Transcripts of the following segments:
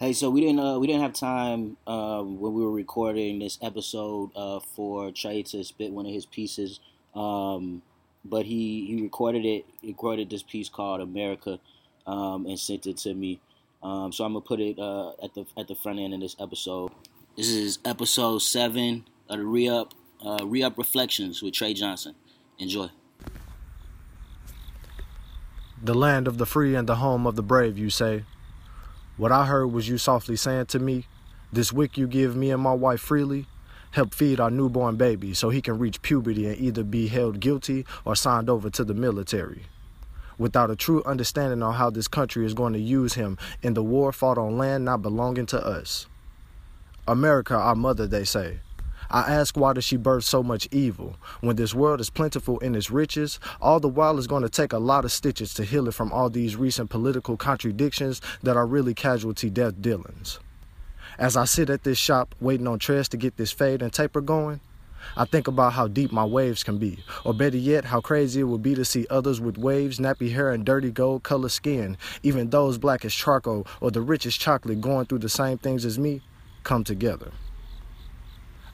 Hey, so we didn't uh, we didn't have time um, when we were recording this episode uh, for Tre to spit one of his pieces, um, but he he recorded it. He recorded this piece called America um, and sent it to me. Um, so I'm gonna put it uh, at the at the front end of this episode. This is episode seven of the Re Up uh, Re Up Reflections with Tre Johnson. Enjoy. The land of the free and the home of the brave, you say. What I heard was you softly saying to me, This wick you give me and my wife freely, help feed our newborn baby so he can reach puberty and either be held guilty or signed over to the military. Without a true understanding on how this country is going to use him in the war fought on land not belonging to us. America, our mother, they say. I ask why does she birth so much evil? When this world is plentiful in its riches, all the while it's going to take a lot of stitches to heal it from all these recent political contradictions that are really casualty death dealings. As I sit at this shop waiting on Trez to get this fade and taper going, I think about how deep my waves can be, or better yet, how crazy it would be to see others with waves, nappy hair, and dirty gold colored skin, even those black as charcoal or the richest chocolate going through the same things as me, come together.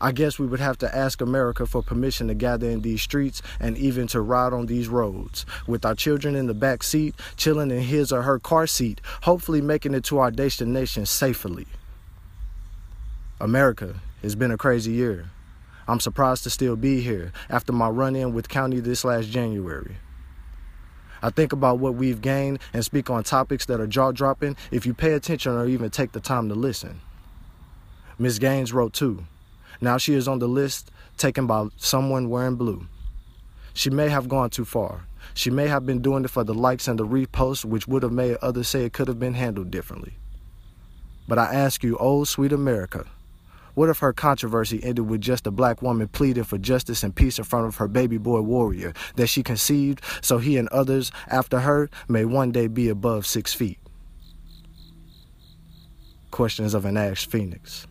I guess we would have to ask America for permission to gather in these streets and even to ride on these roads, with our children in the back seat, chilling in his or her car seat, hopefully making it to our destination safely. America, it's been a crazy year. I'm surprised to still be here after my run in with County this last January. I think about what we've gained and speak on topics that are jaw dropping if you pay attention or even take the time to listen. Miss Gaines wrote too. Now she is on the list taken by someone wearing blue. She may have gone too far. She may have been doing it for the likes and the reposts, which would have made others say it could have been handled differently. But I ask you, oh sweet America, what if her controversy ended with just a black woman pleading for justice and peace in front of her baby boy warrior that she conceived so he and others after her may one day be above six feet? Questions of an Ash Phoenix.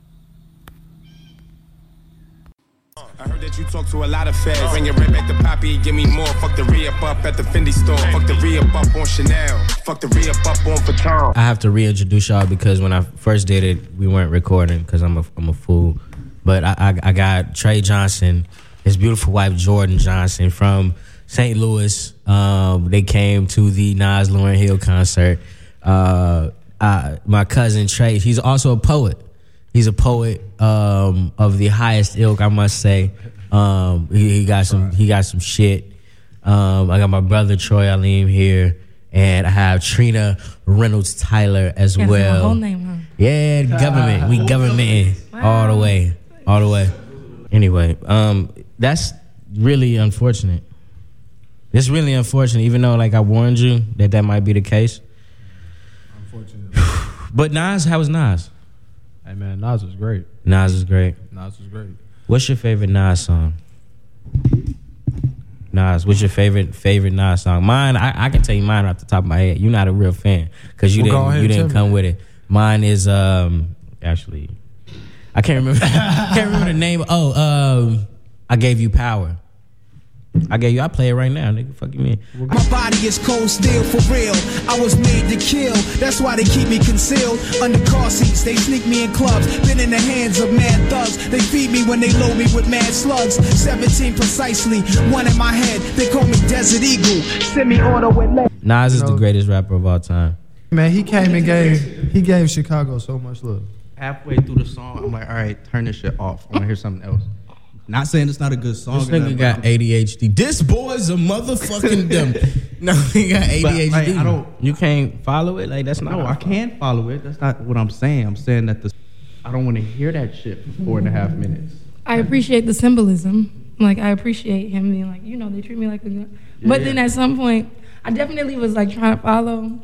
I heard that you talk to a lot of feds. Bring it right back to Poppy, give me more. Fuck the re-up up at the Fendi store. Fuck the re-up up on Chanel. Fuck the re-up up on Vuitton. I have to reintroduce y'all because when I first did it, we weren't recording because I'm a I'm a fool. But I, I I got Tre Johnson, his beautiful wife Jordan Johnson from St. Louis. Um, they came to the Nas Lauryn Hill concert. Uh, uh, my cousin Tre, he's also a poet. He's a poet um, of the highest ilk, I must say. Um, he, he got some he got some shit. Um, I got my brother Troy Alim here, and I have Trina Reynolds Tyler as That's well. my whole name, huh? Yeah, government. We government all the way, all the way. Anyway, um, that's really unfortunate. It's really unfortunate, even though like I warned you that that might be the case. Unfortunately. But Nas, how was Nas? Hey man, Nas was great. Nas is great. Nas was great. What's your favorite Nas song? Nas, what's your favorite favorite Nas song? Mine, I, I can tell you mine off the top of my head. You're not a real fan because you Well, go didn't ahead you and didn't tell come me. with it. Mine is um actually I can't remember I can't remember the name. Oh, um I gave you power. I get you I play it right now, nigga. Fuck you mean. My body is cold steel for real. I was made to kill. That's why they keep me concealed under car seats. They sneak me in clubs. Been in the hands of mad thugs. They feed me when they load me with mad slugs. 17 precisely. One in my head. They call me Desert Eagle. Semi-auto and lead. Nas is the greatest rapper of all time. Man, he came and gave he gave Chicago so much love. halfway through the song, I'm like, all right, turn this shit off. I want to hear something else. Not saying it's not a good song. This nigga nothing, got ADHD. This boy's a motherfucking dumb. No, he got ADHD. like, I don't- You can't follow it. Like that's not. No, I can't follow it. That's not what I'm saying. I'm saying that the I don't want to hear that shit for four and a half minutes. I appreciate the symbolism. Like I appreciate him being like, you know, they treat me like a good. But then at some point, I definitely was like trying to follow.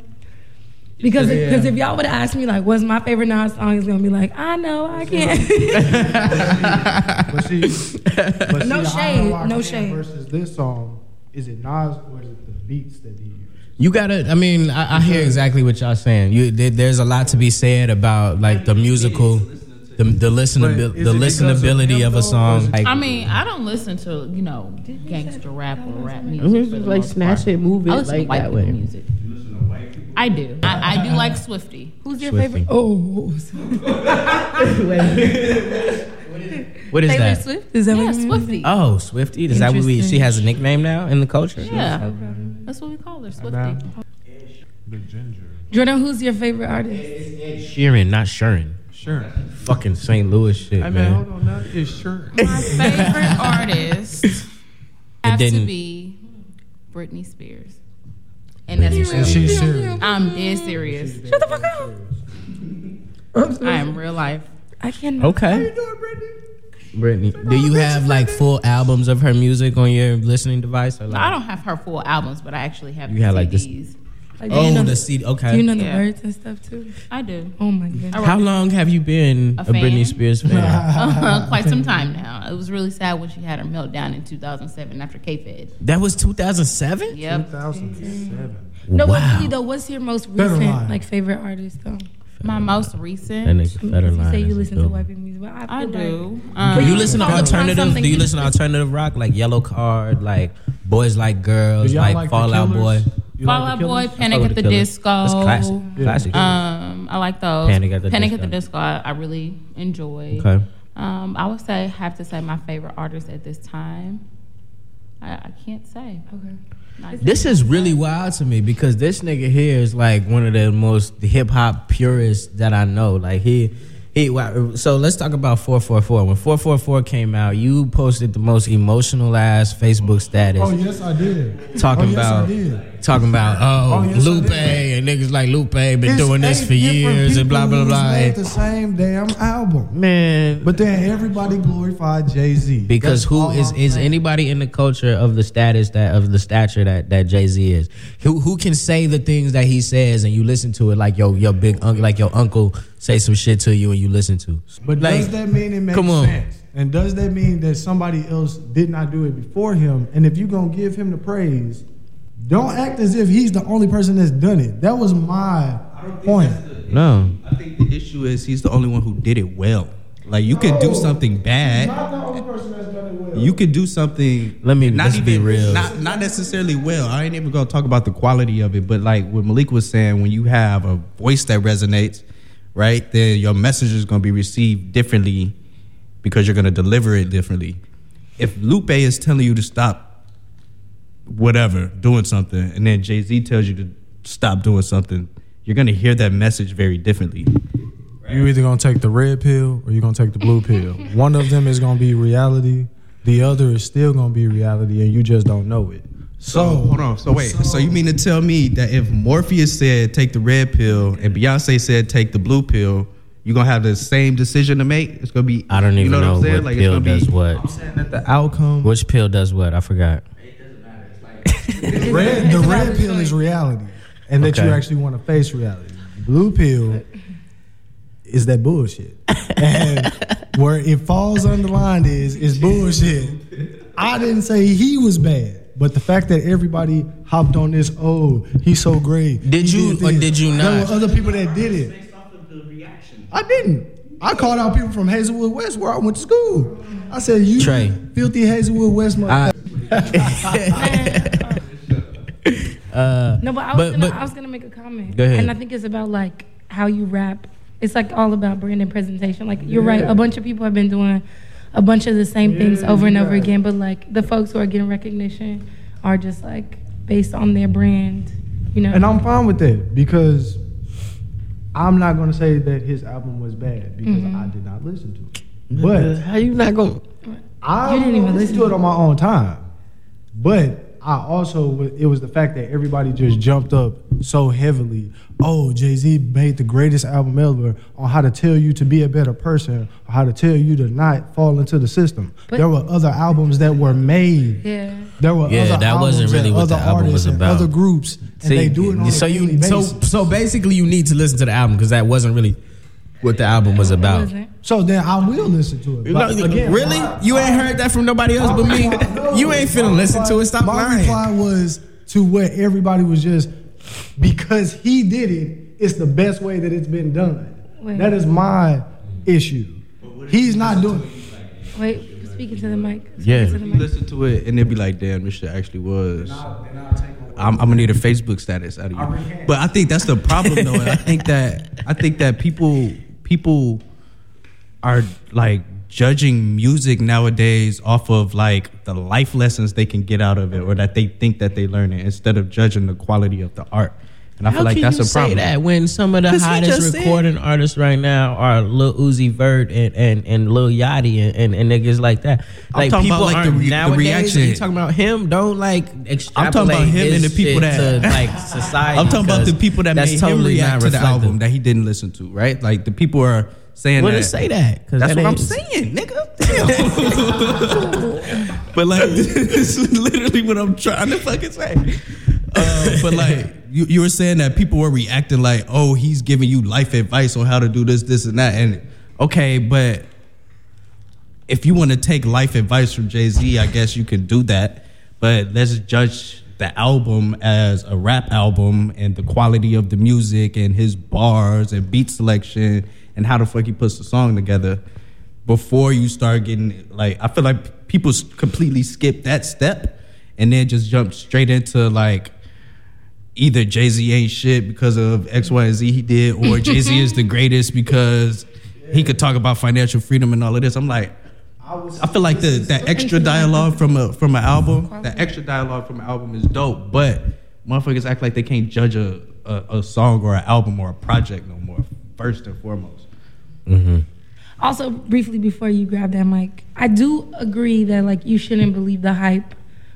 Because Yeah. because if y'all would have asked me like, what's my favorite Nas song? It's gonna be like, I know I can't. But see, but No see, shade, I know I no Can shade. Versus this song, is it Nas or is it the beats that he used? You gotta. I mean, I, I hear exactly what y'all saying. You, there, there's a lot to be said about like the musical, the the listenabil- the it of listenability of a though, or is song. Like, I mean, I don't listen to you know gangster rap or rap music. For like most snatch part. it, move I it listen like to white that way. music. I do. I, I do like Swifty. Who's your Swiftie. favorite? Oh, What is Taylor that? Swift. Is that Yeah, what you mean? Swifty. Oh, Swifty. Is that what we? She has a nickname now in the culture. Yeah, that's what we call her, Swifty. The ginger. Jordan, who's your favorite artist? Sheeran, not Sharon. Sure. Fucking St. Louis shit, Hey man, man. hold on now. It's sure. My favorite artist has to be Britney Spears, and that's real. And she's serious. I'm dead serious. Shut the fuck up. I am real life. I can't. Okay. Brittany, do you have like full albums of her music on your listening device? Or like, I don't have her full albums, but I actually have You the have, like, this- CDs. Like, do you Oh, know the CD. Okay. Do you know the Yeah. words and stuff too? I do. Oh my goodness. I How long have you been a, A? Britney Spears fan? Uh, quite some time now. It was really sad when she had her meltdown in 2007 after K-Fed. that was 2007. Yep. 2007. No, wow. but really though, what's your most recent Federline. like favorite artist though? My most That recent. nigga Because Federline. you say you listen dope. to white people music, but I, I feel do. Like, Um, Do you listen to alternative? Do you you listen to alternative rock like Yellowcard, like Boys Like Girls, like, like the Fall Out Boy? Killers? You Fall the Out Boy, Panic at the the Disco. That's classic. Classic. Um, I like those. Panic at the Panic Disco. at the Disco. I, I really enjoy. Okay. Um, I would say have to say my favorite artist at this time. I, I can't say. okay. Not- This is really wild to me because this nigga here is like one of the most hip hop purists that I know. Like he, he. wow, So let's talk about four four four. When four four four came out, you posted the most emotional ass Facebook status. Oh yes, I did. Talking oh, yes, about did. talking about oh, Oh, yes, Lupe and niggas like Lupe been It's doing this for years and blah blah blah. Made the same damn album, Man, but then everybody glorified Jay Z. because who is is anybody in the culture of the status that of the stature that that Jay Z is? Who who can say the things that he says and you listen to it like your your big uncle like your uncle say some shit to you and you listen to? But like, does that mean it makes come on. sense? And does that mean that somebody else did not do it before him? And if you're gonna give him the praise, don't act as if he's the only person that's done it. That was my point. No. I think the issue is he's the only one who did it well. Like you could do something bad. Not the only person that's done it well. You could do something. Let me- not even be real. Not not necessarily well. I ain't even gonna talk about the quality of it, but like what Malik was saying, when you have a voice that resonates, right, then your message is gonna be received differently because you're gonna deliver it differently. If Lupe is telling you to stop, whatever, doing something, and then Jay Z tells you to stop doing something, you're gonna hear that message very differently. You're either gonna take the red pill or you're gonna take the blue pill. One of them is gonna be reality. The other is still gonna be reality, and you just don't know it. So hold on. So wait. So, you mean to tell me that if Morpheus said take the red pill and Beyonce said take the blue pill, you're gonna have the same decision to make? It's gonna be. I don't you even know, know, what I'm saying? what Like it's pill gonna does be. what. I'm saying that the outcome, Which pill does what? I forgot. It doesn't matter. It's like, red, the red pill is reality, and that you actually want to face reality. Blue pill is that bullshit, and where it falls on the line is is bullshit. I didn't say he was bad. But the fact that everybody hopped on this, oh, he's so great. Did He you or did you not? There not? were other people that did it. I didn't. I called out people from Hazelwood West where I went to school. I said, "You Tre. filthy Hazelwood West motherfucker." I, uh, uh, No, but I was But- gonna but- I was gonna make a comment. Go ahead. And I think it's about like how you rap. It's like all about brand and presentation. Like you're right. A bunch of people have been doing a bunch of the same things over and over again, but like the folks who are getting recognition are just like based on their brand. You know. And I'm fine with that because I'm not going to say that his album was bad because Mm-hmm. I did not listen to it. But how you not going? I You didn't even listened to it on my own time. But I also it was the fact that everybody just jumped up so heavily. Oh, Jay Z made the greatest album ever on how to tell you to be a better person, or how to tell you to not fall into the system. But- there were other albums that were made. yeah. There were Yeah, other that wasn't really what the album was about. Other groups, and they do it on so a you daily so basis. so basically you need to listen to the album because that wasn't really what the album was It about. Wasn't. So then I will listen to it. But again, really? my- You ain't heard that from nobody else but me? You ain't finna listen to it. Stop my lying. reply was to what everybody was just because he did it. It's the best way that it's been done. Wait. That is my issue. He's not doing. Wait, speaking to the mic. Speaking Yeah. To the mic. listen to it and it'd be like, damn, this shit actually was. I'm, I'm gonna need a Facebook status out of you. But I think that's the problem, though. And I think that I think that people people are like judging music nowadays off of like the life lessons they can get out of it, or that they think that they learn it, instead of judging the quality of the art. And I How feel like that's a problem. say that when some of the hottest just said- recording artists right now are Lil Uzi Vert and and, and Lil Yachty and, and, and niggas like that? I'm Like talking people about, like, the aren't re- the reaction. You talking about him? Don't like extrapolate. I'm talking about him and the people shit that to, like society. I'm talking about the people that that's made totally him react to the album that he didn't listen to, right? Like the people are saying Well, that. say that, That's that what I'm saying, nigga. Damn. but like, this is literally what I'm trying to fucking say. Uh, but like, you, you were saying that people were reacting like, oh, he's giving you life advice on how to do this, this, and that. And okay, but if you want to take life advice from Jay Z, I guess you can do that. But let's judge the album as a rap album and the quality of the music and his bars and beat selection and how the fuck he puts the song together before you start getting like I feel like people completely skip that step and then just jump straight into like either Jay Z ain't shit because of X, Y, and Z he did, or Jay Z is the greatest because he could talk about financial freedom and all of this. I'm like, I feel like the that extra dialogue from a from an album, that extra dialogue from an album is dope, but motherfuckers act like they can't judge a, a, a song or an album or a project no more. First and foremost. Mm-hmm. Also, briefly before you grab that mic, I do agree that like you shouldn't believe the hype.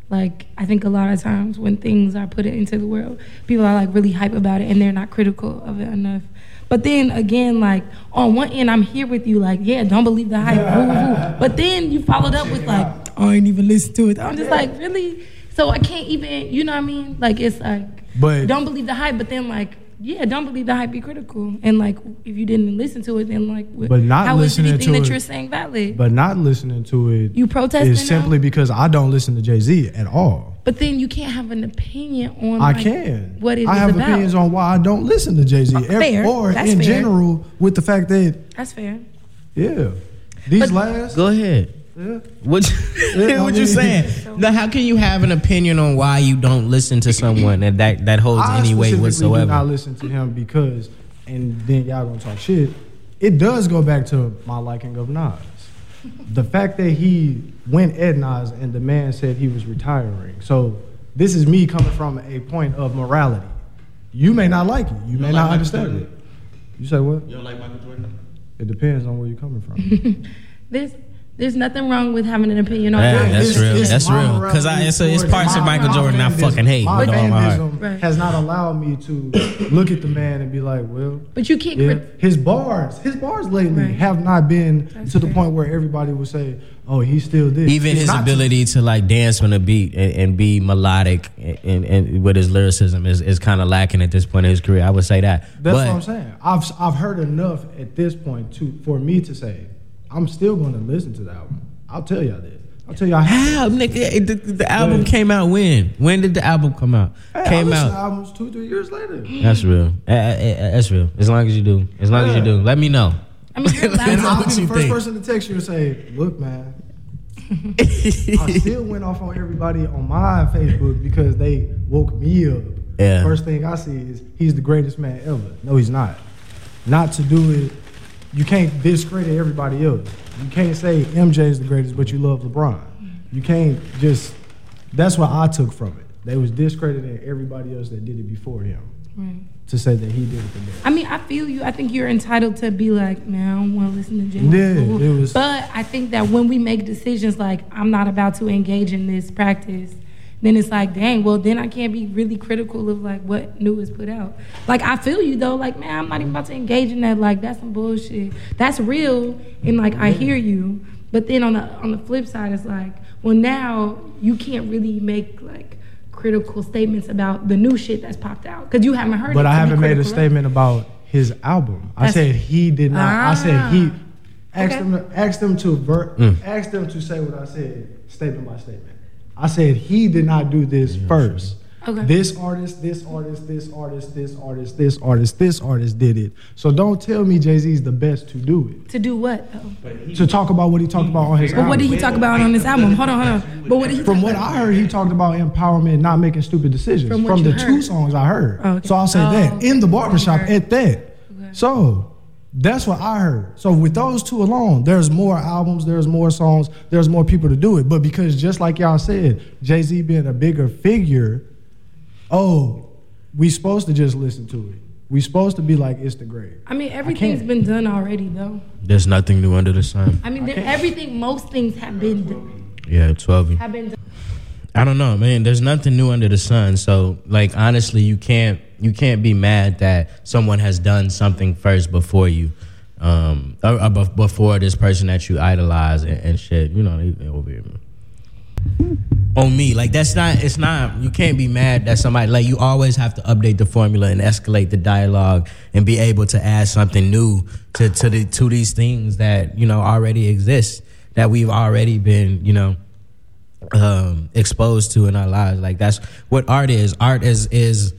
Like I think a lot of times when things are put into the world, people are like really hype about it and they're not critical of it enough. But then again, like on one end, I'm here with you, like yeah, don't believe the hype. But then you followed up with like I ain't even listen to it. I'm just like really. So I can't even, you know what I mean? Like it's like But- don't believe the hype, but then like. Yeah, don't believe the hype. Be critical, and like if you didn't listen to it, then like, wh- But not how is listening anything to that it- you're saying valid? But not listening to it You protesting is simply now? because I don't listen to Jay Z at all. But then you can't have an opinion on. I like, can. What it I is have about. opinions on why I don't listen to Jay Z, uh, fair. or That's in fair. general with the fact that That's fair. yeah, these But- last Go ahead. Yeah, What, Yeah, what you mean- saying? Now, how can you have an opinion on why you don't listen to someone that that, that holds I any weight whatsoever? I listen to him because, and then y'all gonna talk shit. It does go back to my liking of Nas. The fact that he went at Nas and the man said he was retiring. So this is me coming from a point of morality. You may not like it. You may not understand it. You say what? You don't like Michael Jordan? It depends on where you're coming from. There's there's nothing wrong with having an opinion on Yeah, that. that's It's- real. it's That's my real. 'Cause I- morality it's- it's towards- parts of Michael my Jordan I fucking hate My with all my heart. Right. has not allowed me to look at the man and be like, well, But you can't. yeah, crit- his bars, his bars lately Right. have not been That's to the point where everybody would say, "Oh, he's still this." Even It's his not to- ability to like dance on a beat and, and be melodic and, and, and with his lyricism is, is kind of lacking at this point in his career. I would say that. That's but what I'm saying. I've I've heard enough at this point to for me to say I'm still going to listen to the album. I'll tell y'all that. I'll tell y'all how nigga the, the album Right. came out when? When did the album come out? Hey, I came to out. albums two three years later. That's real. That's real. As long as you do. As long as you do. Let me know. I mean, you're allowed And to- I'll be the first think. person to text you and say, "Look, man." I still went off on everybody on my Facebook because they woke me up. Yeah. First thing I see is he's the greatest man ever. No, he's not. Not to do it, you can't discredit everybody else. You can't say MJ is the greatest, but you love LeBron. You can't just. That's what I took from it. They was discrediting everybody else that did it before him Right. to say that he did it the best. I mean, I feel you. I think you're entitled to be like, man, I don't want to listen to Jay. Yeah, it was- But I think that when we make decisions like, I'm not about to engage in this practice, then it's like, dang, well, then I can't be really critical of like what new is put out. Like, I feel you though. Like, man, I'm not even about to engage in that. Like, that's some bullshit. That's real, and like, I hear you. But then on the on the flip side, it's like, well, now you can't really make like critical statements about the new shit that's popped out because you haven't heard. But it I haven't made a critical of. statement about his album. I said he did not. I said he. Asked Okay. them. To, asked them to. Ver, Mm. Asked them to say what I said, statement by statement. I said he did not do this first. Okay. This artist, this artist, this artist, this artist, this artist, this artist did it. So don't tell me Jay Z is the best to do it. To do what though? To talk about what he talked about on his But album. what did he talk about on this album? Hold on, hold on. But what did he From talk what about? I heard, he talked about empowerment, not making stupid decisions. From From, what the you two songs I heard. Oh, okay. So I'll say Oh, that in the barbershop okay. at that. Okay. So that's what I heard. So with those two alone, there's more albums, there's more songs, there's more people to do it. But because just like y'all said, Jay Z being a bigger figure, oh, we supposed to just listen to it. We supposed to be like it's the grade. I mean, everything's can't. been done already though. There's nothing new under the sun. I mean, there, everything, most things have been done. Yeah, twelve. Have been done. I don't know, man. There's nothing new under the sun. So, like, honestly, you can't you can't be mad that someone has done something first before you, um, or, or before this person that you idolize and, and shit. You know, they, they over here. On me, like that's not. It's not. You can't be mad that somebody like you. Always have to update the formula and escalate the dialogue and be able to add something new to to the to these things that you know already exist that we've already been you know um, exposed to in our lives. Like that's what art is. Art is is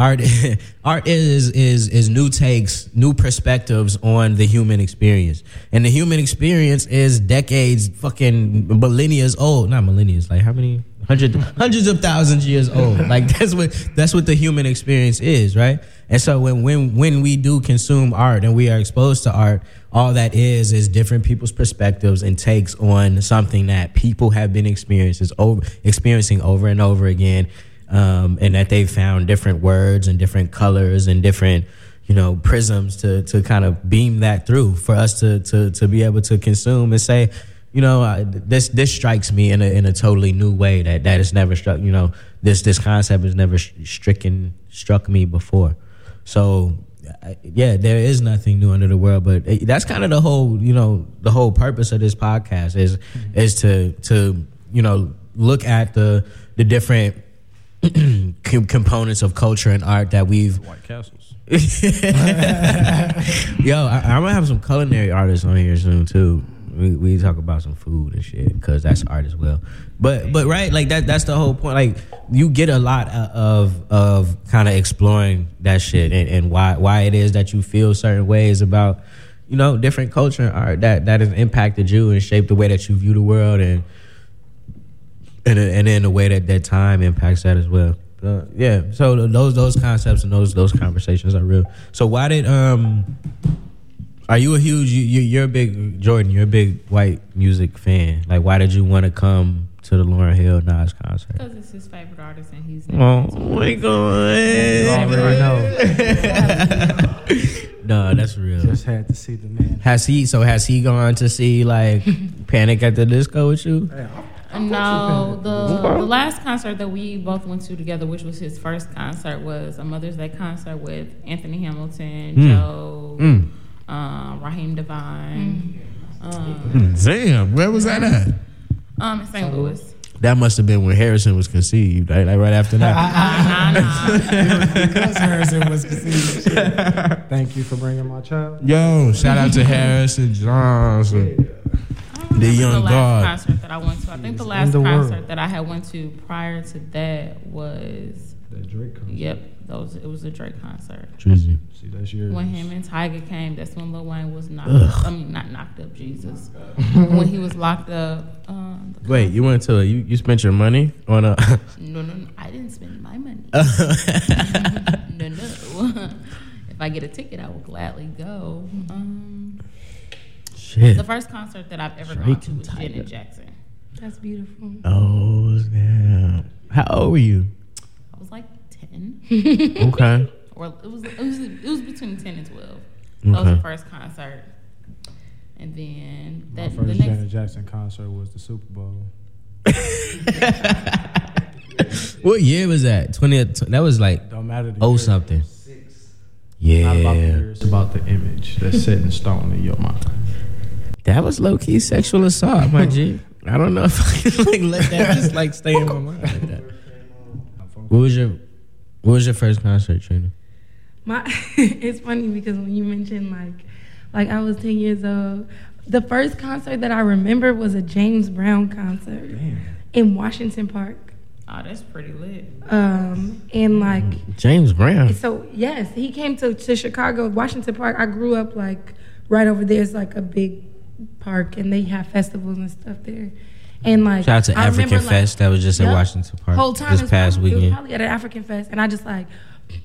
art. art is is is new takes, new perspectives on the human experience, and the human experience is decades, fucking millennia old. Not millennia. Like how many? Hundred, hundreds of thousands years old. Like that's what that's what the human experience is, right? And so when when when we do consume art and we are exposed to art, all that is is different people's perspectives and takes on something that people have been experiences over experiencing over and over again, um, and that they've found different words and different colors and different you know prisms to to kind of beam that through for us to to to be able to consume and say you know uh, this this strikes me in a in a totally new way that that has never struck you know this this concept has never stricken struck me before. So yeah there is nothing new under the world but it, that's kind of the whole you know the whole purpose of this podcast is is to to you know look at the the different components of culture and art that we've White Castles. Yo, I, I'm gonna have some culinary artists on here soon too. We, we talk about some food and shit because that's art as well. But but right, like that that's the whole point. Like you get a lot of of kind of exploring that shit and, and why why it is that you feel certain ways about you know different culture and art that that has impacted you and shaped the way that you view the world and and and in the way that that time impacts that as well. Uh, yeah, so those those concepts and those those conversations are real. So why did um are you a huge you, you you're a big Jordan, you're a big white music fan. Like why did you want to come to the Lauryn Hill Nas concert? Because it's his favorite artist and he's Oh my god. no, that's real. Just had to see the man. Has he so has he gone to see like Panic at the Disco with you? No, the the last concert that we both went to together, which was his first concert, was a Mother's Day concert with Anthony Hamilton, Mm. Joe, Mm. um, Raheem DeVaughn, Mm. um, Damn, where was that at? um, in St. Louis. That must have been when Harrison was conceived, right? Like right after that. Nah, nah. because Harrison was conceived. Thank you for bringing my child. Yo, shout out to Harrison Johnson. I don't The young the last god. concert that I went to. I think the last the concert world. that I had went to prior to that was That Drake concert. yep, those it was a Drake concert. Drizzy. See, that's yours. When him and Tyga came, that's when Lil Wayne was knocked up. I mean, not knocked up, Jesus. when he was locked up. Um, the Wait, you went to a, you, you spent your money on a No, no, no. I didn't spend my money. no, no. if I get a ticket, I will gladly go. Um, shit. the first concert that I've ever Drake gone to was Tyga. Janet Jackson. That's beautiful. Oh damn! How old were you? I was like 10. Okay. or it was, it was it was between 10 and 12. That was the first concert. And then My that, the first next Janet Jackson concert was the Super Bowl. What year was that? Twenty. That was like Don't matter the oh year. something. Not about the Yeah, it's about the image that's set in stone in your mind. That was low key sexual assault, my G. I don't know if I can like let that just like stay in my mind like that. What was your What was your first concert, Trina? My it's funny because when you mentioned like like I was 10 years old, the first concert that I remember was a James Brown concert in Washington Park. Oh, that's pretty lit. Um, and like James Brown. So yes, he came to, to Chicago, Washington Park. I grew up like right over there. It's like a big park, and they have festivals and stuff there. And like Shout out to I African remember, like, Fest that was just at Washington Park Whole time this past probably, It was weekend. probably at an African Fest, and I just like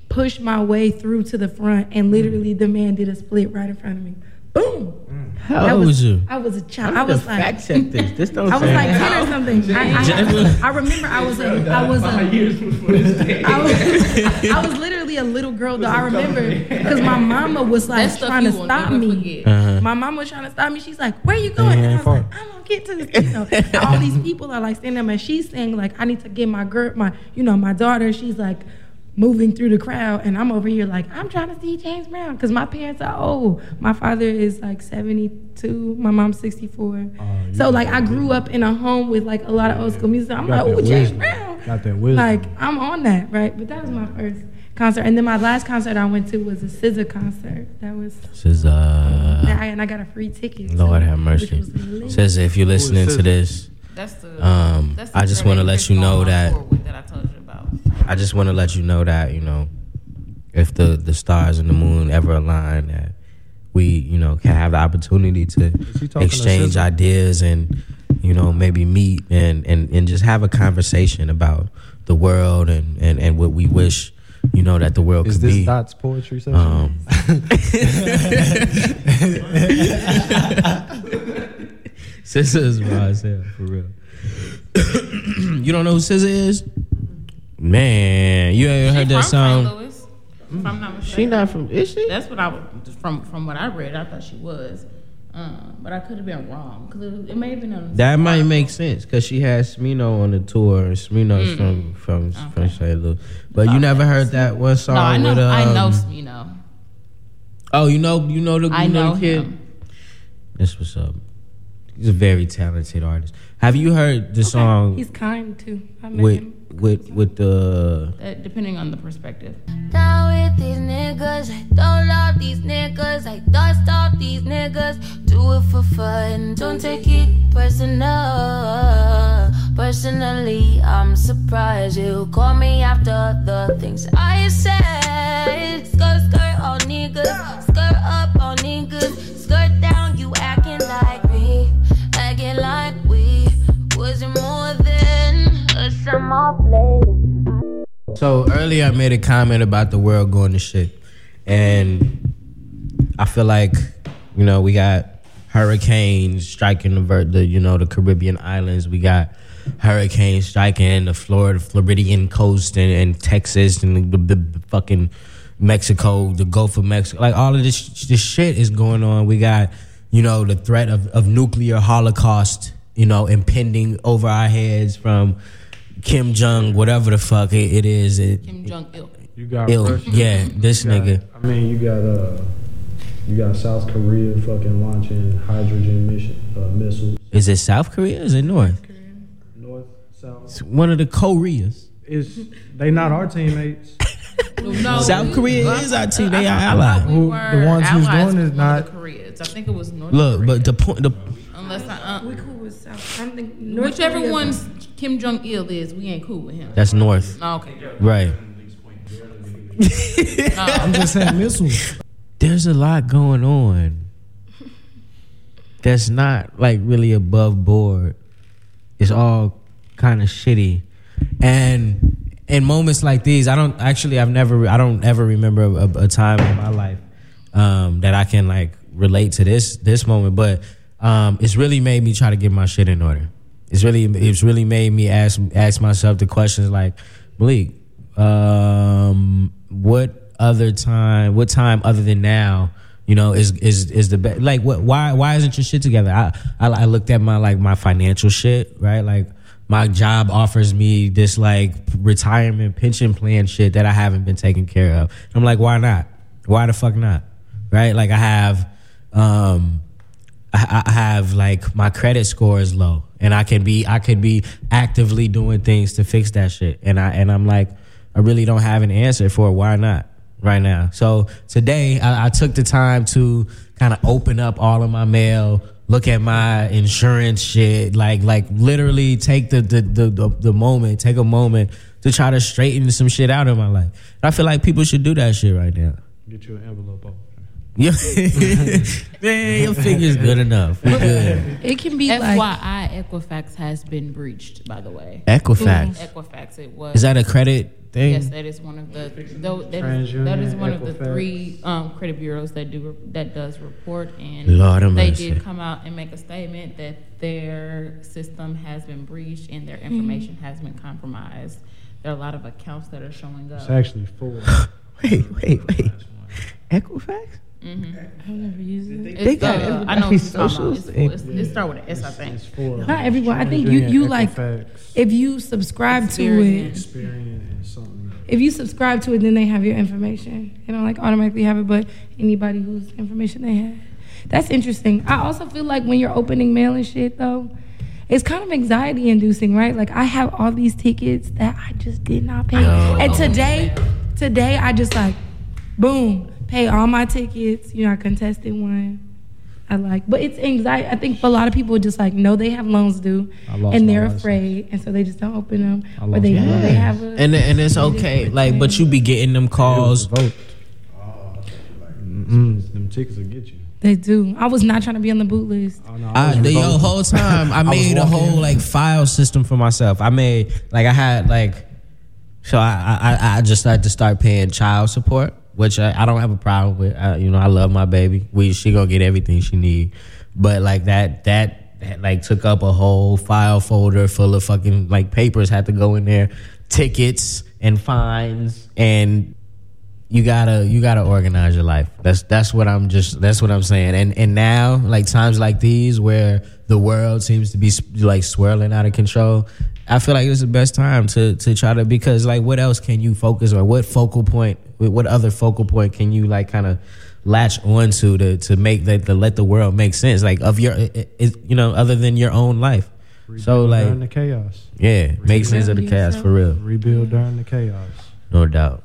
pushed my way through to the front, and literally the man did a split right in front of me. Boom. How I old was you? I was a child. I I was like fact check this. This don't I was say like how. ten or something. I, I, I remember I was a, I was a, I was, I was literally a little girl though. I remember because my mama was like That trying to stop me. forget. Uh-huh. My mama was trying to stop me. She's like, "Where you going?" And I was like, "I'm gonna get to this." You know, all these people are like standing there, and she's saying like, "I need to get my girl, my you know, my daughter." She's like moving through the crowd, and I'm over here like, I'm trying to see James Brown because my parents are old. My father is like 72, my mom's 64. so like I grew up in a home with like a lot of old school music. I'm like, oh, James. Brown. Got that wisdom. Like I'm on that, right? But that was my first concert, and then my last concert I went to was a SZA concert. That was, This is uh, and I got a free ticket. Lord so- have mercy. which was lit. Says if you're listening to this, That's the. um, that's the I just want to let you know that that I told you about. I just want to let you know that you know, if the the stars and the moon ever align, that we you know can have the opportunity to he to exchange ideas and you know maybe meet and and and just have a conversation about the world and and and what we wish you know that the world Is could this be. Dot's poetry session? Um, SZA is raw as hell, for real. you don't know who SZA is? Man, you ever heard She that from St. song? Louis, if I'm not mistaken. She not from, is she? That's what I was from from what I read. I thought she was, um, but I could have been wrong because it, it may have been on. That might make sense because she had Smino on the tour. and Smino's from from from St. Louis, but you never heard that one song No, I know. with um, I know. You know. Oh, you know, you know the, you I know, know the kid. him. That's what's up. He's a very talented artist. Have you heard the song He's kind too. I met with him. with with the That, depending on the perspective. These niggas, I don't love these niggas, I dust off these niggas. Do it for fun, don't take it personal. Personally, I'm surprised you call me after the things I said. Skirt, skirt, all niggas, skirt up, all niggas, skirt down, you acting like me, acting like we wasn't more than a summer fling. So earlier I made a comment about the world going to shit. And I feel like, you know, we got hurricanes striking the, the you know, the Caribbean islands. We got hurricanes striking the Florida, Floridian coast and, and Texas and the, the, the fucking Mexico, the Gulf of Mexico. Like all of this, this shit is going on. We got, you know, the threat of, of nuclear holocaust, you know, impending over our heads from Kim Jong, whatever the fuck it, it is. It, Kim Jong Il. you got ill. Russia. Yeah, this got- nigga. I mean, you got uh, you got South Korea fucking launching hydrogen mission uh, missiles. Is it South Korea? Or is it North? North, South. It's one of the Koreas. Is they not our teammates? No, South we- Korea I- is our team. They are allies. we Who- the ones who's doing with is not- the Koreas. I think it was North Look, Korea. but the point, the unless I, uh, We cool with South. I'm thinking North whichever Korea. one's Kim Jong Il is, we ain't cool with him. that's North, Oh, okay. right? I'm just saying missiles. There's a lot going on. That's not like really above board. It's all kind of shitty, and in moments like these, I don't actually. I've never. I don't ever remember a, a time in my life um, that I can like relate to this this moment. But um, it's really made me try to get my shit in order. It's really it's really made me ask ask myself the questions like, Malik, um, what other time? What time other than now? You know, is is is the best? Like, what? Why why isn't your shit together? I, I I looked at my like my financial shit, right? Like my job offers me this like retirement pension plan shit that I haven't been taken care of. I'm like, why not? Why the fuck not? Right? Like I have, um, I, I have like my credit score is low, and I can be I could be actively doing things to fix that shit, and I and I'm like, I really don't have an answer for why not right now. So today I, I took the time to kind of open up all of my mail, look at my insurance shit. Like like literally take the the the, the, the moment, take a moment to try to straighten some shit out in my life. I feel like people should do that shit right now. Get you an envelope open. Yeah. Man, your figure's good enough. We good. It can be like FYI, Equifax has been breached. By the way, Equifax. Equifax. It was. Is that a credit thing? Yes, that is one of the though that is, that is one of the three um, credit bureaus that do that does report, and Lord they mercy. did come out and make a statement that their system has been breached and their information has been compromised. There are a lot of accounts that are showing up. It's actually four. Wait, wait, wait. Equifax? I've never used it. They It's, got uh, I know what everybody's you're talking about. socials. It's, it's, it start with an S, I think. It's four. Not everyone. I think you you like Equifax, if you subscribe to it. Experian, and something. else. If you subscribe to it, then they have your information. They don't like automatically have it, but anybody whose information they have. That's interesting. I also feel like when you're opening mail and shit, though, it's kind of anxiety inducing, right? Like I have all these tickets that I just did not pay, and today, today I just like, boom, pay all my tickets. You know, I contested one. I like, but it's anxiety. I think for a lot of people, just like know they have loans due, and they're license. afraid, and so they just don't open them, I or they my know they have a. And and it's okay. Like, but you be getting them calls. revoked. Mm, them tickets will get you. They do. I was not trying to be on the boot list. Oh, no, I, was the yo, whole time I made a whole like file system for myself. I made like I had like so I I, I just had to start paying child support, which I, I don't have a problem with. I, you know, I love my baby. We she gonna get everything she need, but like that that like took up a whole file folder full of fucking like papers had to go in there, tickets and fines and you gotta you gotta organize your life. That's that's what I'm just that's what I'm saying. And and now like times like these where the world seems to be like swirling out of control, I feel like it's the best time to to try to because like what else can you focus on? What focal point? What other focal point can you like kind of latch onto to to make that to let the world make sense? Like of your it, it, you know other than your own life. So like during the chaos. yeah, make sense of the chaos for real. Rebuild during the chaos. No doubt.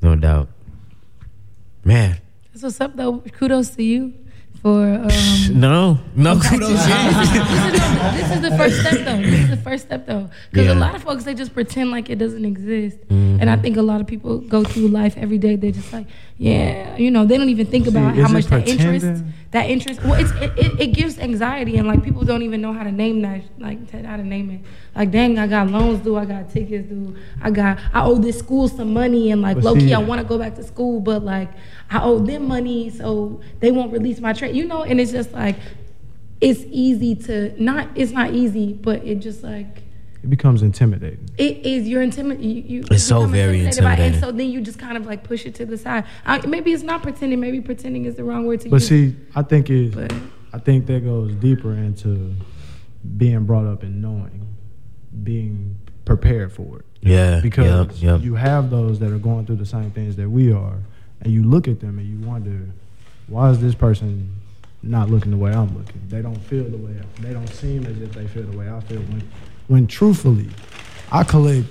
No doubt. Man. That's what's up, though. Kudos to you for. Um, No. No kudos. this, is, the first step, though. This is the first step, though. Because Yeah. a lot of folks they just pretend like it doesn't exist, Mm-hmm. and I think a lot of people go through life every day. They're just like, yeah, you know, they don't even think about See, how is much it that interest, that interest. Well, it's it, it, it gives anxiety, and like people don't even know how to name that, like how to name it. Like, dang, I got loans due, I got tickets due, I got, I owe this school some money, and like But low key, see- I want to go back to school, but like I owe them money, so they won't release my trade. You know, and it's just like it's easy to not. It's not easy, but it just like It becomes intimidating. it is. You're intimidated. You, you It's so very intimidated by intimidating. and so then you just kind of like push it to the side. I, maybe it's not pretending. Maybe pretending is the wrong word to But use. But see, I think it. But- I think that goes deeper into being brought up and knowing, being prepared for it. Yeah. Because yep, yep. you have those that are going through the same things that we are, and you look at them and you wonder, why is this person not looking the way I'm looking? They don't feel the way. I, They don't seem as if they feel the way I feel. When, when truthfully, I collect,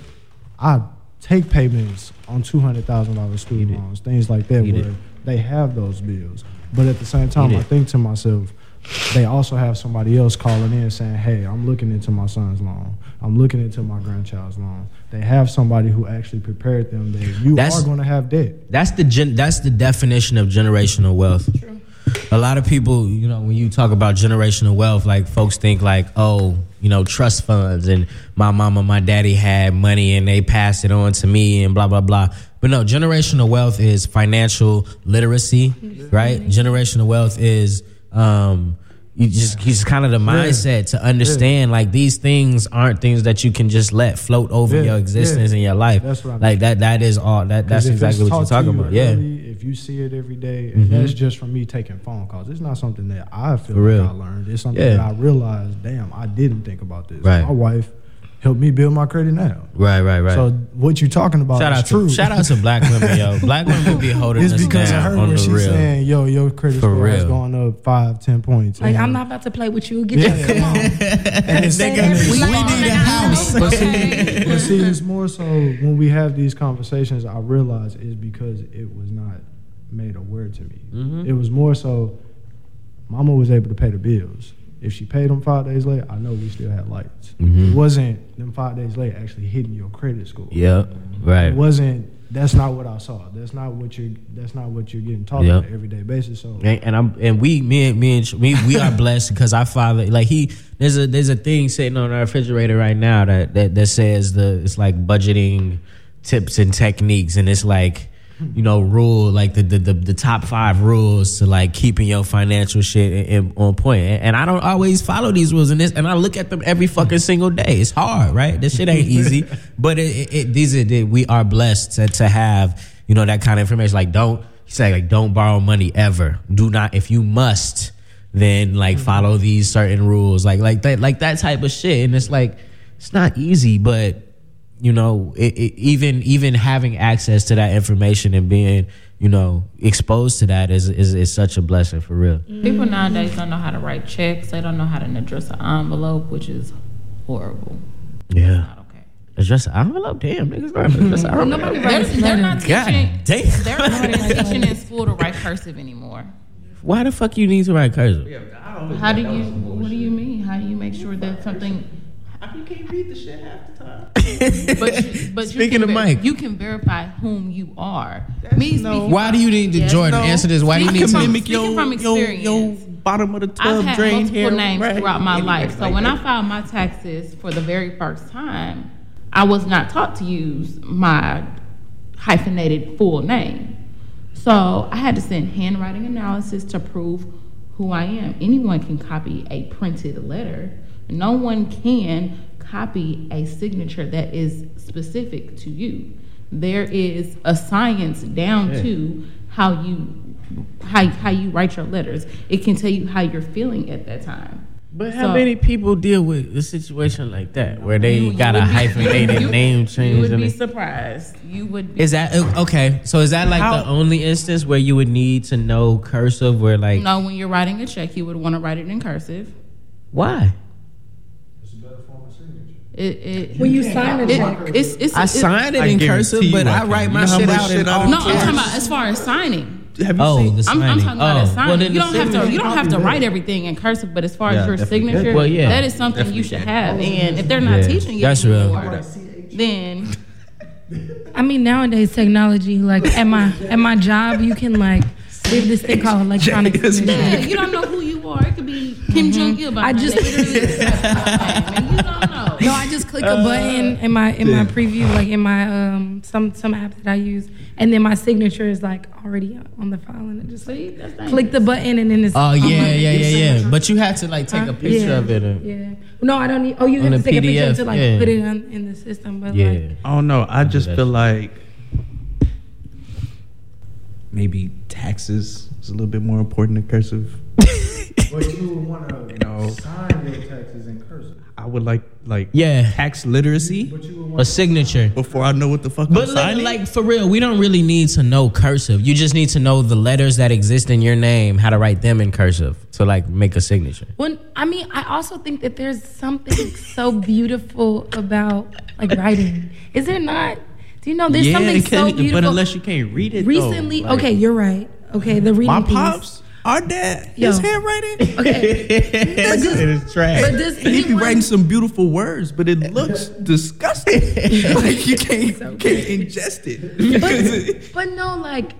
I take payments on two hundred thousand dollars student loans, things like that, Eat where it. they have those bills. But at the same time, Eat I it. think to myself, they also have somebody else calling in saying, "Hey, I'm looking into my son's loan. I'm looking into my grandchild's loan." They have somebody who actually prepared them that you That's- are going to have debt. That's the gen- that's the definition of generational wealth. True. A lot of people, you know, when you talk about generational wealth, like folks think like, oh, you know, trust funds and my mama, and my daddy had money and they passed it on to me and blah blah blah. But no, generational wealth is financial literacy, right? Generational wealth is um you just just kind of the mindset to understand like these things aren't things that you can just let float over Yeah, your existence yeah. in your life. That's what I mean. like that that is all that that's exactly what you're talking you about. Yeah. If you see it every day, and mm-hmm. that's just from me taking phone calls. It's not something that I feel like. I learned. It's something Yeah. that I realized. Damn, I didn't think about this. Right. My wife helped me build my credit now. Right, right, right. So what you talking about shout is out true. to shout out to black women, yo. Black women be holding It's us because of down her on when the she's real. saying, "Yo, your credit For score has real. gone up five, ten points." like And- I'm not about to play with you. Get your come on. and it's- Say and every it's- black woman I know. But see, but see, it's more so when we have these conversations, I realize is because it was not made aware to me. Mm-hmm. It was more so Mama was able to pay the bills. If she paid them five days late, I know we still had lights. Mhm. It wasn't them five days late actually hitting your credit score. Yep. Right. It wasn't. That's not what I saw. That's not what you're. That's not what you're getting taught Yep. on an everyday basis. So And, and I'm and we me and me and we we are blessed because our father like he there's a there's a thing sitting on our refrigerator right now that that, that says the it's like budgeting tips and techniques and it's like you know rule like the the, the, the top five rules to like keeping your financial shit in, in- on point. And, and I don't always follow these rules and this and I look at them every fucking single day. It's hard right? This shit ain't easy. But it, it, it these are the, we are blessed to, to have you know that kind of information. Like don't he said like don't borrow money ever. Do not if you must then like follow these certain rules. Like like that like that type of shit. And it's like it's not easy but you know it, it, even even having access to that information and being you know exposed to that is is, is such a blessing for real People nowadays don't know how to write checks. They don't know how to address an envelope, which is horrible. yeah address an envelope damn niggas not address an envelope. Nobody They're, writes they're not letters. God teaching. damn. They're not teaching in school to write cursive anymore. why the fuck you need to write cursive How do you? What do you mean? How do you make sure that something? You can't read the shit half the time. But you, but Speaking you of ver- Mike. you can verify whom you are. Me no. why do you need to Yes, Jordan no. answer this why do you need to Mimic your, from your, experience. your bottom of the tub I've had drain multiple hair. names right? throughout my Anything life. So like when that. I filed my taxes for the very first time, I was not taught to use my hyphenated full name. So I had to send handwriting analysis to prove who I am. Anyone can copy a printed letter. No one can copy a signature that is specific to you. There is a science down Yeah. to how you how, how you write your letters. It can tell you how you're feeling at that time. But how So- many people deal with a situation like that where they You- you got a be- hyphenated you- name change? You change? would be it? surprised. You would be Is that uh, okay? So is that like How- the only instance where you would need to know cursive? Where like No, when you're writing a check, you would want to write it in cursive. why? It, it, When you sign a it- check. it's, it's, I it- it I in cursive, you but I I write my shit out in all done No, I'm talking about as far as signing. Have you Oh, seen? the I'm, I'm talking about oh, as signing. well, you don't have to. You don't have to write everything in cursive, but as far Yeah, as your definitely. signature, Well, yeah. that is something you should have. And if they're not Yeah, teaching you that's real. anymore, then I mean, nowadays technology, like at my at my job, you can like we have this thing called electronic signature. yeah, you don't know who you are. It could be Kim Jong Il. I just- you don't know. No, I just click a button in my in my preview, like in my um some some apps that I use, and then my signature is like already on the file, and I just See, click the button, and then it's Oh on yeah, my- yeah, yeah, yeah. But you have to like take Huh? a picture Yeah. of it. And, Yeah. No, I don't need. Oh, you On have to the take a picture PDF, to like yeah. put it on in the system, but yeah. like I don't know. I just feel like maybe taxes is a little bit more important than cursive. But you would want to No. sign your taxes in cursive. I would like like Yeah. tax literacy But you would a signature. before I know what the fuck But I'm like, signing. like for real, we don't really need to know cursive. You just need to know the letters that exist in your name, how to write them in cursive to like make a signature. When I mean, I also think that there's something so beautiful about like writing. Is there not? Do you know there's yeah, something so beautiful? but unless you can't read it. though, Recently, like, okay, you're right. Okay, the reading my piece. pops, our dad, Yo. his handwriting. Okay, it is trash. but does And he be writing some beautiful words, but it looks disgusting. like you can't, you can't ingest it. but, but no, like,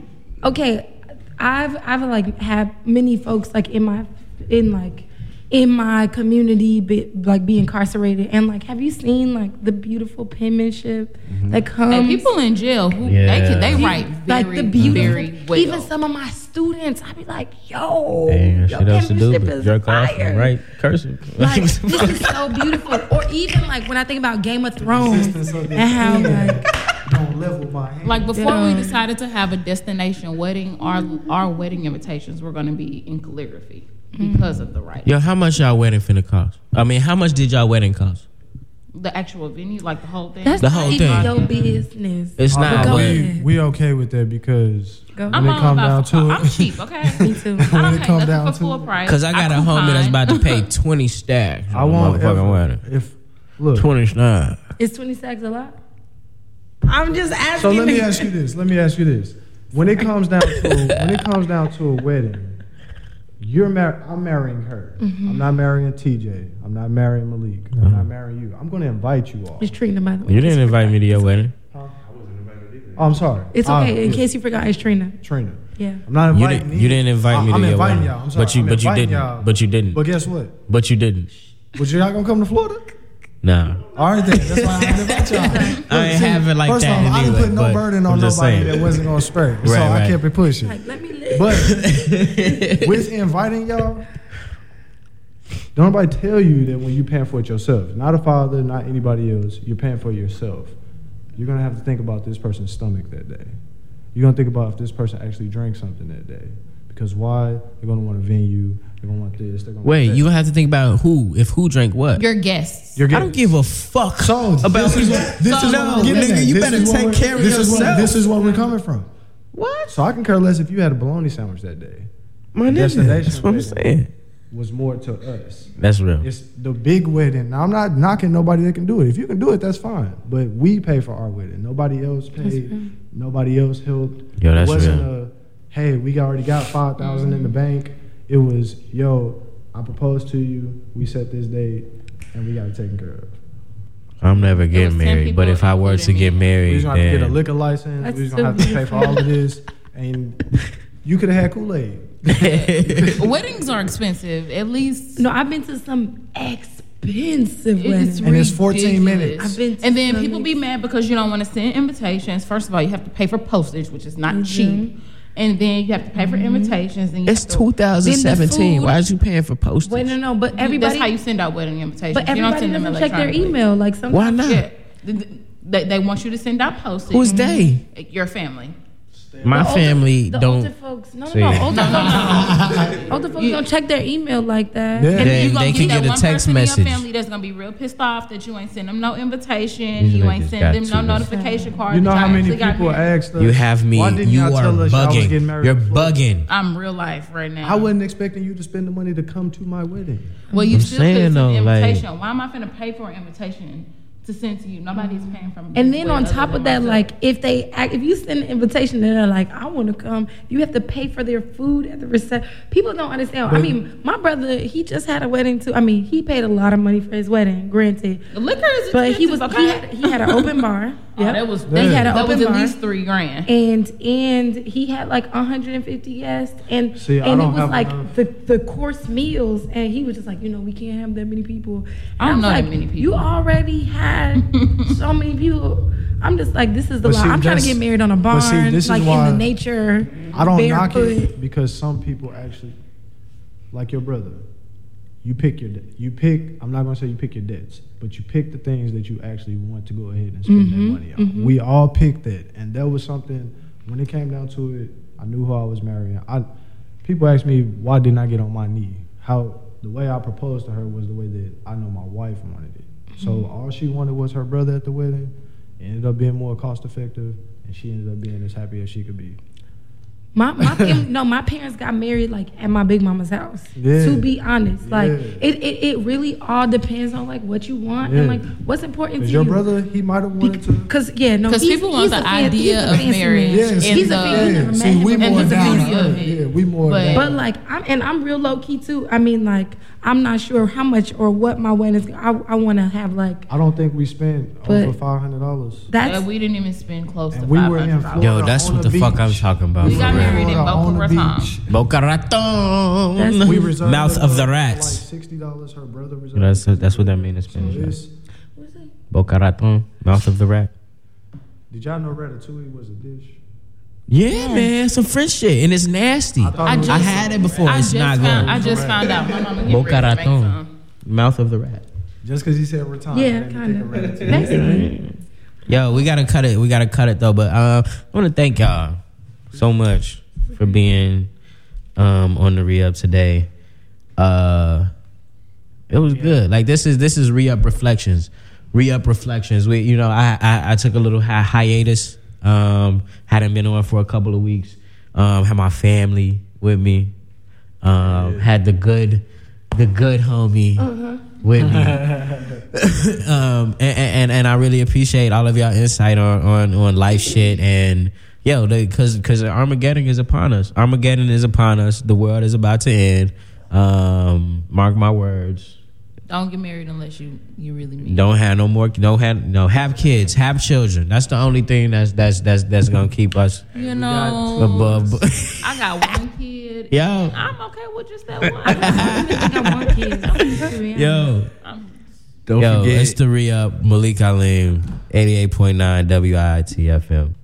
okay, I've I've like had many folks like in my in like in my community be, like be incarcerated and like have you seen like the beautiful penmanship mm-hmm. that comes And people in jail who they can they Yeah. write like the beautiful very well. even some of my students I'd be like yo Damn, your shit else to do penmanship but is jerk off fire. and write cursive. like this is so beautiful or even like when I think about Game of Thrones and how like level my hand. Like before we decided to have a destination wedding, our our wedding invitations were going to be in calligraphy because of the writing. Yo, how much y'all wedding finna cost? I mean, how much did y'all wedding cost? The actual venue, like the whole thing. that's The not whole even thing. your business It's not. go but- we, we okay with that because Go. when I'm it all come down about. to I'm it, cheap, okay. me too I When don't it pay come down to full it. price. Cause I got a homie that's about to pay twenty stacks. I on a won't motherfucking ever, wedding. if look. Twenty stacks. Is 20 sacks a lot? I'm just asking. So let me ask you this. Let me ask you this. When it comes down to when it comes down to a wedding, you're mar- I'm marrying her. Mhm. I'm not marrying TJ. I'm not marrying Malik. I'm not marrying you. I'm going to invite you all. It's Trina, by the way. You didn't invite me to your wedding. Huh? I wasn't invited either. Oh, I'm sorry. It's Uh, okay. In yeah, case you forgot, it's Trina. Trina. Yeah. I'm not You inviting didn't, you didn't invite me I'm to your inviting wedding. y'all. I'm sorry. But you, I'm but you inviting didn't. y'all. But you didn't. But guess what? But you didn't. But you're not gonna come to Florida? Nah. All right then. That's why I didn't invite y'all. I ain't See, have it like first that First of all, I didn't put no burden on nobody saying. that wasn't gonna spray. so Right, I kept it pushing. Like, let me live. But with inviting y'all, don't nobody tell you that when you paying for it yourself, not a father, not anybody else, you're paying for it yourself. You're gonna have to think about this person's stomach that day. You're gonna think about if this person actually drank something that day. Because why? They're gonna want a venue. They're gonna want this. They're gonna Wait, want you that. gonna have to think about who, if who drank what. Your guests. Your guests. I don't give a fuck So about this is what, this is No, what nigga, you This better take care of this Is what, yourself. this is where we're coming from. What? So I can care less if you had a bologna sandwich that day. My The nigga, destination that's what I'm saying. Was more to us. That's real. It's the big wedding. Now I'm not knocking nobody that can do it. If you can do it, that's fine. But we pay for our wedding. Nobody else paid. Nobody else helped. Yo, that's it wasn't real. a hey, we already got five thousand in the mm-hmm. bank. It was yo, I proposed to you. We set this date, and we got it taken care of. I'm never getting married, but if I were to get me. we are gonna have to get a liquor license. That's we was gonna have to pay for all of this, and you could have had Kool Aid. Weddings are expensive. At least No, I've been to some expensive it's weddings. And it's 14 ridiculous. minutes. I've been to and then some people be mad because you don't want to send invitations. First of all, you have to pay for postage, which is not mm-hmm. cheap. And then you have to pay for mm-hmm. invitations. And you it's have to- 2017. Then Why food- is you paying for postage? Wait, no, no, but you- everybody. That's how you send out wedding invitations. but you don't everybody send them doesn't check their electronically. email. Like sometimes. Why not? Yeah. Th- th- They, they want you to send out postage. Who's mm-hmm. they? Your family. My The older- family the don't. Older folks, no, no, See. no, older folks, older folks don't check their email like that. Yeah. And Then you they can that get a one text message. In your family that's gonna be real pissed off that you ain't send them no invitation. These you ain't niggas send them no to- notification card. You know how many people married. asked us? You have me. You y'all are tell us y'all was getting bugging. You're bugging. I'm real life right now. I wasn't expecting you to spend the money to come to my wedding. Well, you I'm still saying, could send though, an like- invitation. Why am I finna pay for an invitation to send to you? Nobody's paying for. And then on top of that, myself. like if they act, if you send an invitation and they're like, I want to come, you have to pay for their food at the reception. People don't understand. I mean, my brother, he just had a wedding too. I mean, he paid a lot of money for his wedding, granted, The liquor is but he was expensive, he okay? had, he had an open bar. Oh, that was He had an that open was at bar. least three grand. and and he had like 150 guests and See, and it was like enough. the, the course meals and he was just like you know we can't have that many people I don't And know was that like, many people. you already had so many people i'm just like this is the But line see, i'm trying to get married on a barn see, this is like in the nature I don't knock it because some people actually, like your brother, you pick your you pick. I'm not gonna say you pick your debts, but you pick the things that you actually want to go ahead and spend that mm-hmm, money on. Mm-hmm. We all picked that, and that was something. When it came down to it, I knew who I was marrying. I people ask me why didn't I get on my knee? How the way I proposed to her was the way that I know my wife wanted it. So all she wanted was her brother at the wedding. It ended up being more cost effective, and she ended up being as happy as she could be. My my fam- no, my parents got married like at my big mama's house. Yeah. To be honest, like Yeah. it, it, it really all depends on like what you want and like what's important to Because your you. brother, he might have wanted to. Cause yeah, no, 'Cause he's- people want he's the a fan- idea a of fancy marriage. Yeah, and see, he's a the- fan. yeah, Never see, we more And the down. beauty to of earth. it. Yeah, we more But- down. But like I'm and I'm real low key too. I mean like I'm not sure how much or what my wedding is. I I want to have like I don't think we spent over five hundred dollars. that's Yeah, we didn't even spend close to And we five were in dollars. Yo, that's on what the the fuck I'm talking about. We got real. married in Boca Raton. Boca Raton. We reserved Mouth of for the like rats. sixty dollars. Her brother reserved. That's it. that's what that means in So Spanish. right? it's- Boca Raton. Mouth of the rat. Did y'all know ratatouille was a dish? Yeah, man, some French shit, and it's nasty. I, thought it was- had it before. I it's just not found, good. I just found out. My mama Boca ready to make Raton. Mouth of the rat. Just because he said retirement. yeah, kind of. ratatouille. Basically, Yo, we gotta cut it. We gotta cut it though. But uh, I want to thank y'all so much for being um, on the re up today. Uh, it was good. Like this is this is re up reflections, re up reflections. We you know I I, I took a little hi- hiatus. Um, hadn't been on for a couple of weeks. Um, had my family with me. Um, had the good the good homie with me um, and, and and I really appreciate all of y'all insight on on on life shit and Yo, because because Armageddon is upon us. Armageddon is upon us. The world is about to end. Um, mark my words. Don't get married unless you you really mean. Don't have no more. Don't have no. Have kids. Have children. That's the only thing that's that's that's that's gonna keep us You know, above. I got one kid. Yo. I'm okay with just that one. I got one kid. I'm used to it. Yo, Don't yo, forget. it's the re up Malik Alim, eighty eight point nine WITFM.